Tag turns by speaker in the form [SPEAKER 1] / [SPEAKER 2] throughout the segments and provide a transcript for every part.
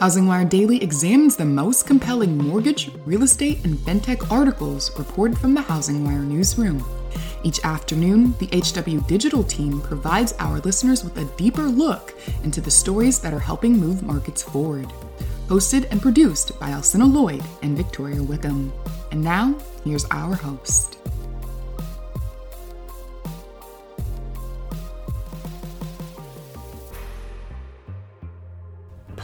[SPEAKER 1] HousingWire Daily examines the most compelling mortgage, real estate, and fintech articles reported from the HousingWire newsroom. Each afternoon, the HW Digital team provides our listeners with a deeper look into the stories that are helping move markets forward. Hosted and produced by Alcynna Lloyd and Victoria Wickham. And now, here's our host.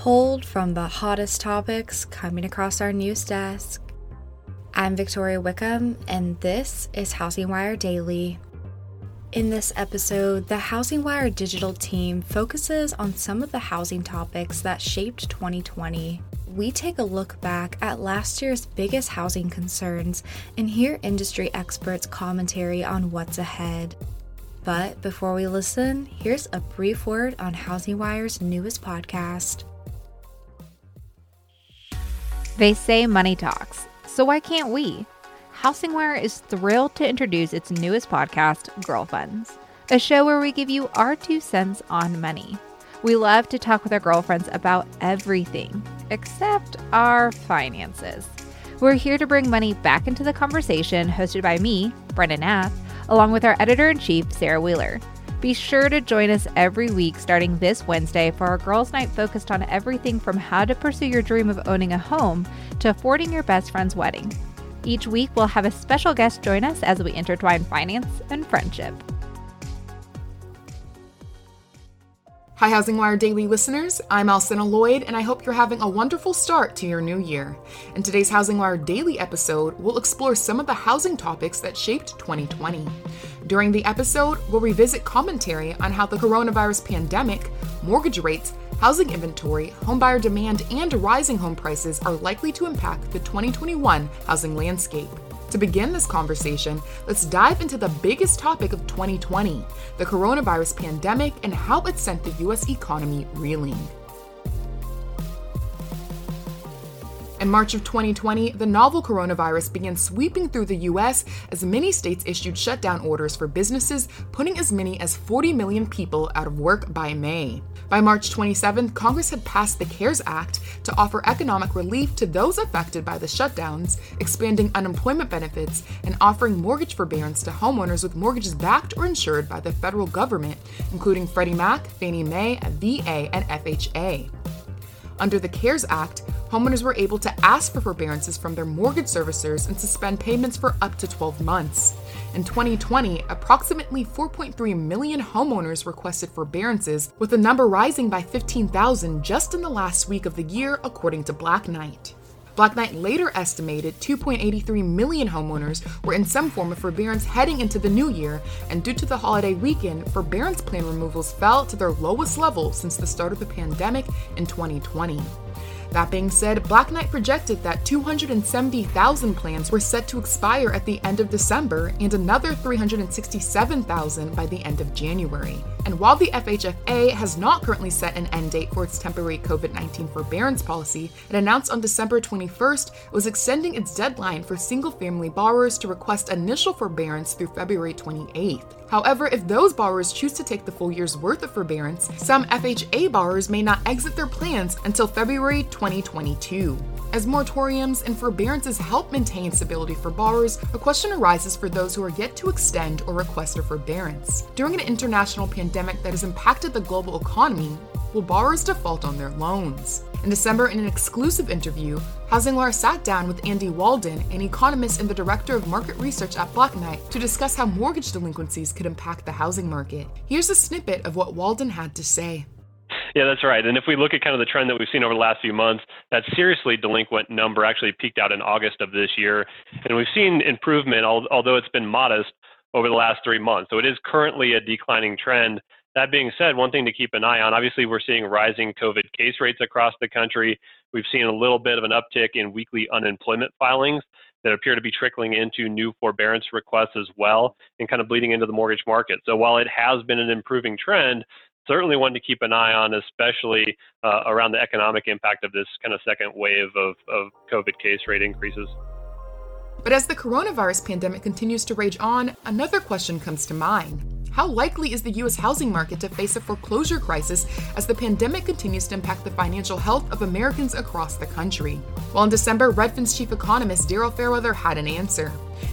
[SPEAKER 2] Pulled from the hottest topics coming across our news desk. I'm Victoria Wickham, and this is Housing Wire Daily. In this episode, the Housing Wire digital team focuses on some of the housing topics that shaped 2020. We take a look back at last year's biggest housing concerns and hear industry experts' commentary on what's ahead. But before we listen, here's a brief word on Housing Wire's newest podcast.
[SPEAKER 3] They say money talks, so why can't we? HousingWire is thrilled to introduce its newest podcast, Girlfriends, a show where we give you our two cents on money. We love to talk with our girlfriends about everything except our finances. We're here to bring money back into the conversation, hosted by me, Brena Nath, along with our editor in chief, Sarah Wheeler. Be sure to join us every week starting this Wednesday for our girls' night focused on everything from how to pursue your dream of owning a home to affording your best friend's wedding. Each week, we'll have a special guest join us as we intertwine finance and friendship.
[SPEAKER 1] Hi, Housing Wire Daily listeners. I'm Alcynna Lloyd, and I hope you're having a wonderful start to your new year. In today's Housing Wire Daily episode, we'll explore some of the housing topics that shaped 2020. During the episode, we'll revisit commentary on how the coronavirus pandemic, mortgage rates, housing inventory, homebuyer demand, and rising home prices are likely to impact the 2021 housing landscape. To begin this conversation, let's dive into the biggest topic of 2020 the coronavirus pandemic and how it sent the US economy reeling. In March of 2020, the novel coronavirus began sweeping through the US as many states issued shutdown orders for businesses, putting as many as 40 million people out of work by May. By March 27, Congress had passed the CARES Act to offer economic relief to those affected by the shutdowns, expanding unemployment benefits, and offering mortgage forbearance to homeowners with mortgages backed or insured by the federal government, including Freddie Mac, Fannie Mae, VA, and FHA. Under the CARES Act, homeowners were able to ask for forbearances from their mortgage servicers and suspend payments for up to 12 months. In 2020, approximately 4.3 million homeowners requested forbearances, with the number rising by 15,000 just in the last week of the year, according to Black Knight. Black Knight later estimated 2.83 million homeowners were in some form of forbearance heading into the new year, and due to the holiday weekend, forbearance plan removals fell to their lowest level since the start of the pandemic in 2020. That being said, Black Knight projected that 270,000 plans were set to expire at the end of December and another 367,000 by the end of January. And while the FHFA has not currently set an end date for its temporary COVID 19 forbearance policy, it announced on December 21st it was extending its deadline for single family borrowers to request initial forbearance through February 28th. However, if those borrowers choose to take the full year's worth of forbearance, some FHA borrowers may not exit their plans until February 2022. As moratoriums and forbearances help maintain stability for borrowers, a question arises for those who are yet to extend or request a forbearance. During an international pandemic that has impacted the global economy, will borrowers default on their loans? In December, in an exclusive interview, HousingWire sat down with Andy Walden, an economist and the director of market research at Black Knight, to discuss how mortgage delinquencies could impact the housing market. Here's a snippet of what Walden had to say.
[SPEAKER 4] Yeah, that's right. And if we look at kind of the trend that we've seen over the last few months, that seriously delinquent number actually peaked out in August of this year. And we've seen improvement, although it's been modest, over the last three months. So it is currently a declining trend. That being said, one thing to keep an eye on obviously, we're seeing rising COVID case rates across the country. We've seen a little bit of an uptick in weekly unemployment filings. that appear to be trickling into new forbearance requests as well and kind of bleeding into the mortgage market. So while it has been an improving trend, certainly one to keep an eye on, especially uh, around the economic impact of this kind of second wave of, of COVID case rate increases.
[SPEAKER 1] But as the coronavirus pandemic continues to rage on, another question comes to mind. How likely is the U.S. housing market to face a foreclosure crisis as the pandemic continues to impact the financial health of Americans across the country? Well, in December, Redfin's chief economist Daryl Fairweather had an answer.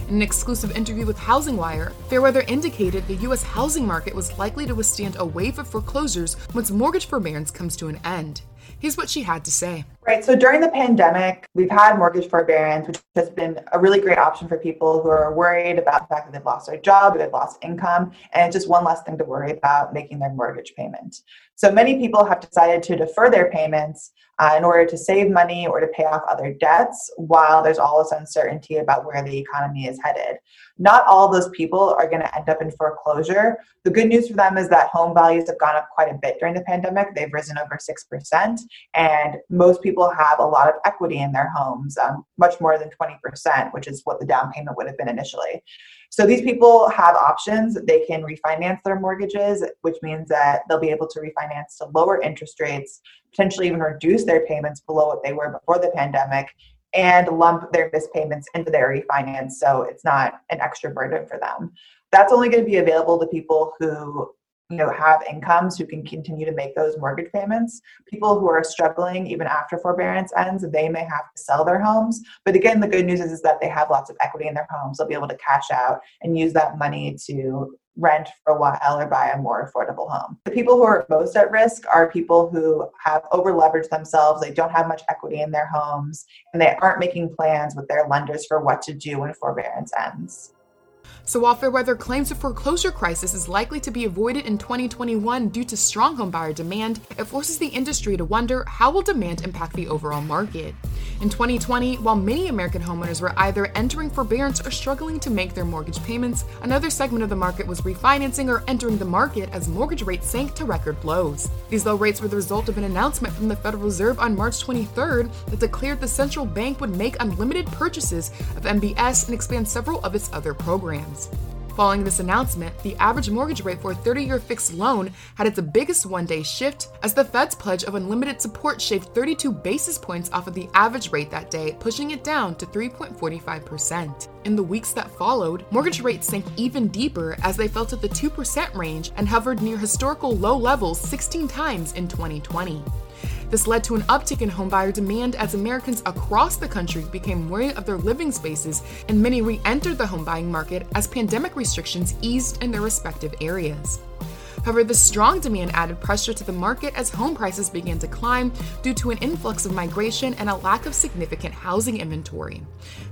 [SPEAKER 1] In an exclusive interview with Housing Wire, Fairweather indicated the U.S. housing market was likely to withstand a wave of foreclosures once mortgage forbearance comes to an end. Here's what she had to say.
[SPEAKER 5] Right. So during the pandemic, we've had mortgage forbearance, which has been a really great option for people who are worried about the fact that they've lost their job or they've lost income. And it's just one less thing to worry about making their mortgage payment. So many people have decided to defer their payments uh, in order to save money or to pay off other debts while there's all this uncertainty about where the economy is headed. Not all those people are going to end up in foreclosure. The good news for them is that home values have gone up quite a bit during the pandemic. They've risen over 6%, and most people have a lot of equity in their homes, um, much more than 20%, which is what the down payment would have been initially. So these people have options. They can refinance their mortgages, which means that they'll be able to refinance to lower interest rates, potentially even reduce their payments below what they were before the pandemic, and lump their missed payments into their refinance so it's not an extra burden for them. That's only going to be available to people who you know have incomes who can continue to make those mortgage payments people who are struggling even after forbearance ends they may have to sell their homes but again the good news is, is that they have lots of equity in their homes they'll be able to cash out and use that money to rent for a while or buy a more affordable home. The people who are most at risk are people who have over leveraged themselves, they don't have much equity in their homes, and they aren't making plans with their lenders for what to do when forbearance ends.
[SPEAKER 1] So while Fairweather claims a foreclosure crisis is likely to be avoided in 2021 due to strong homebuyer demand, it forces the industry to wonder how will demand impact the overall market. In 2020, while many American homeowners were either entering forbearance or struggling to make their mortgage payments, another segment of the market was refinancing or entering the market as mortgage rates sank to record lows. These low rates were the result of an announcement from the Federal Reserve on March 23rd that declared the central bank would make unlimited purchases of MBS and expand several of its other programs. Following this announcement, the average mortgage rate for a 30 year fixed loan had its biggest one day shift as the Fed's pledge of unlimited support shaved 32 basis points off of the average rate that day, pushing it down to 3.45%. In the weeks that followed, mortgage rates sank even deeper as they fell to the 2% range and hovered near historical low levels 16 times in 2020. This led to an uptick in homebuyer demand as Americans across the country became wary of their living spaces and many re entered the home buying market as pandemic restrictions eased in their respective areas. However, the strong demand added pressure to the market as home prices began to climb due to an influx of migration and a lack of significant housing inventory.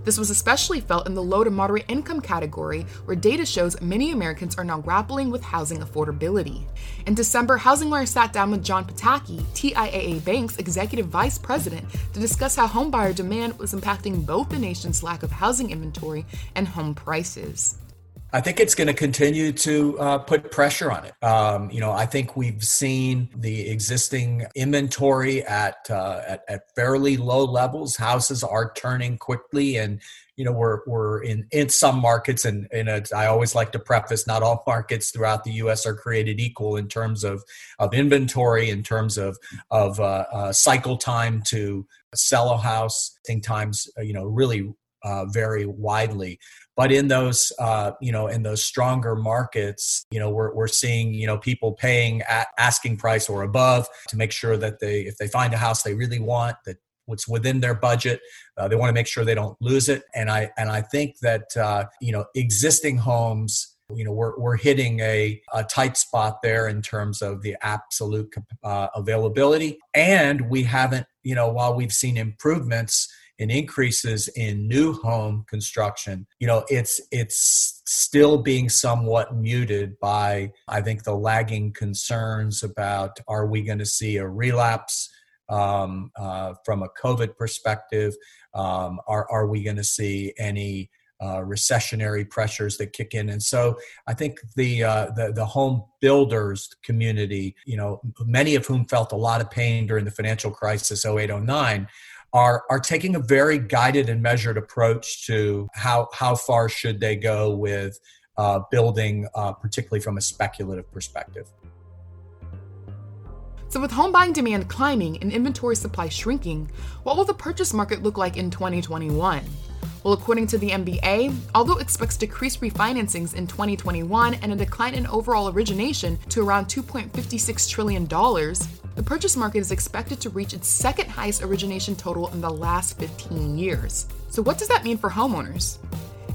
[SPEAKER 1] This was especially felt in the low to moderate income category, where data shows many Americans are now grappling with housing affordability. In December, HousingWire sat down with John Pataky, TIAA Bank's executive vice president, to discuss how homebuyer demand was impacting both the nation's lack of housing inventory and home prices.
[SPEAKER 6] I think it's going to continue to uh, put pressure on it. Um, you know, I think we've seen the existing inventory at, uh, at, at fairly low levels. Houses are turning quickly, and you know we're we're in in some markets, and and I always like to preface: not all markets throughout the U.S. are created equal in terms of of inventory, in terms of of uh, uh cycle time to sell a house. I think times uh, you know really uh, widely. But in those, uh, you know, in those stronger markets, you know, we're, we're seeing, you know, people paying at asking price or above to make sure that they, if they find a house they really want, that what's within their budget. Uh, they want to make sure they don't lose it. And I and I think that uh, you know existing homes. You know, we're, we're hitting a, a tight spot there in terms of the absolute uh, availability. And we haven't, you know, while we've seen improvements and increases in new home construction, you know, it's it's still being somewhat muted by I think the lagging concerns about are we going to see a relapse um, uh, from a COVID perspective? Um, are are we going to see any uh, recessionary pressures that kick in, and so I think the, uh, the the home builders community, you know, many of whom felt a lot of pain during the financial crisis 0809, are are taking a very guided and measured approach to how how far should they go with uh, building, uh, particularly from a speculative perspective.
[SPEAKER 1] So, with home buying demand climbing and inventory supply shrinking, what will the purchase market look like in 2021? Well, according to the MBA, although it expects decreased refinancings in 2021 and a decline in overall origination to around $2.56 trillion, the purchase market is expected to reach its second highest origination total in the last 15 years. So, what does that mean for homeowners?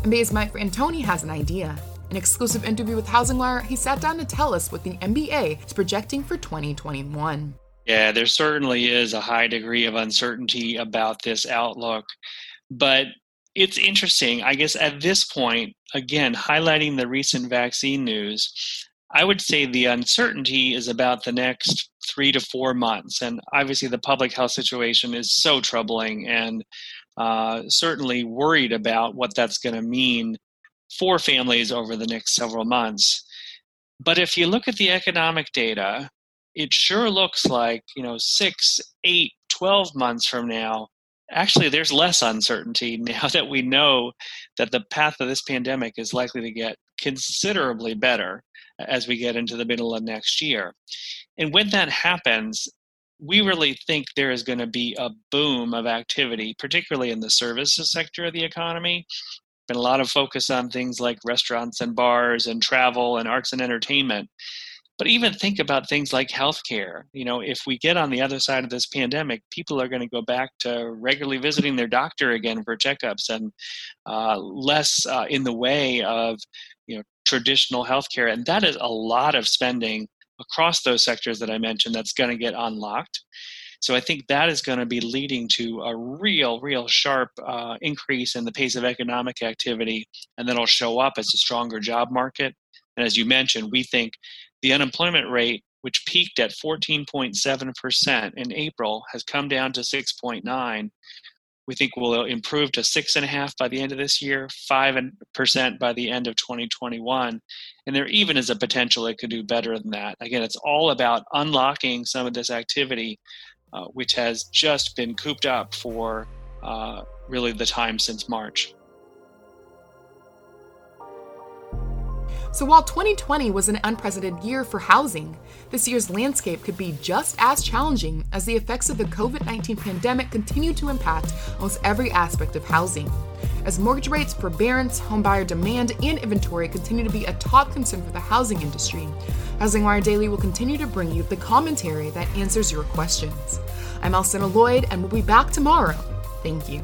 [SPEAKER 1] MBA's Mike Fratantoni has an idea. In an exclusive interview with HousingWire, he sat down to tell us what the MBA is projecting for 2021.
[SPEAKER 7] Yeah, there certainly is a high degree of uncertainty about this outlook. But it's interesting. I guess at this point, again, highlighting the recent vaccine news, I would say the uncertainty is about the next three to four months. And obviously, the public health situation is so troubling and uh, certainly worried about what that's going to mean for families over the next several months. But if you look at the economic data, it sure looks like, you know, six, eight, 12 months from now, actually there's less uncertainty now that we know that the path of this pandemic is likely to get considerably better as we get into the middle of next year. And when that happens, we really think there is going to be a boom of activity, particularly in the services sector of the economy, been a lot of focus on things like restaurants and bars and travel and arts and entertainment. But even think about things like healthcare. You know, if we get on the other side of this pandemic, people are going to go back to regularly visiting their doctor again for checkups and uh, less uh, in the way of, you know, traditional healthcare. And that is a lot of spending across those sectors that I mentioned that's going to get unlocked. So I think that is going to be leading to a real, real sharp uh, increase in the pace of economic activity, and then it'll show up as a stronger job market. And as you mentioned, we think the unemployment rate, which peaked at 14.7% in April, has come down to 6.9. We think will improve to six and a half by the end of this year, five percent by the end of 2021, and there even is a potential it could do better than that. Again, it's all about unlocking some of this activity uh, which has just been cooped up for uh, really the time since March.
[SPEAKER 1] So while 2020 was an unprecedented year for housing, this year's landscape could be just as challenging as the effects of the COVID 19 pandemic continue to impact almost every aspect of housing. As mortgage rates, forbearance, homebuyer demand, and inventory continue to be a top concern for the housing industry, Housing Wire Daily will continue to bring you the commentary that answers your questions. I'm Alcynna Lloyd, and we'll be back tomorrow. Thank you.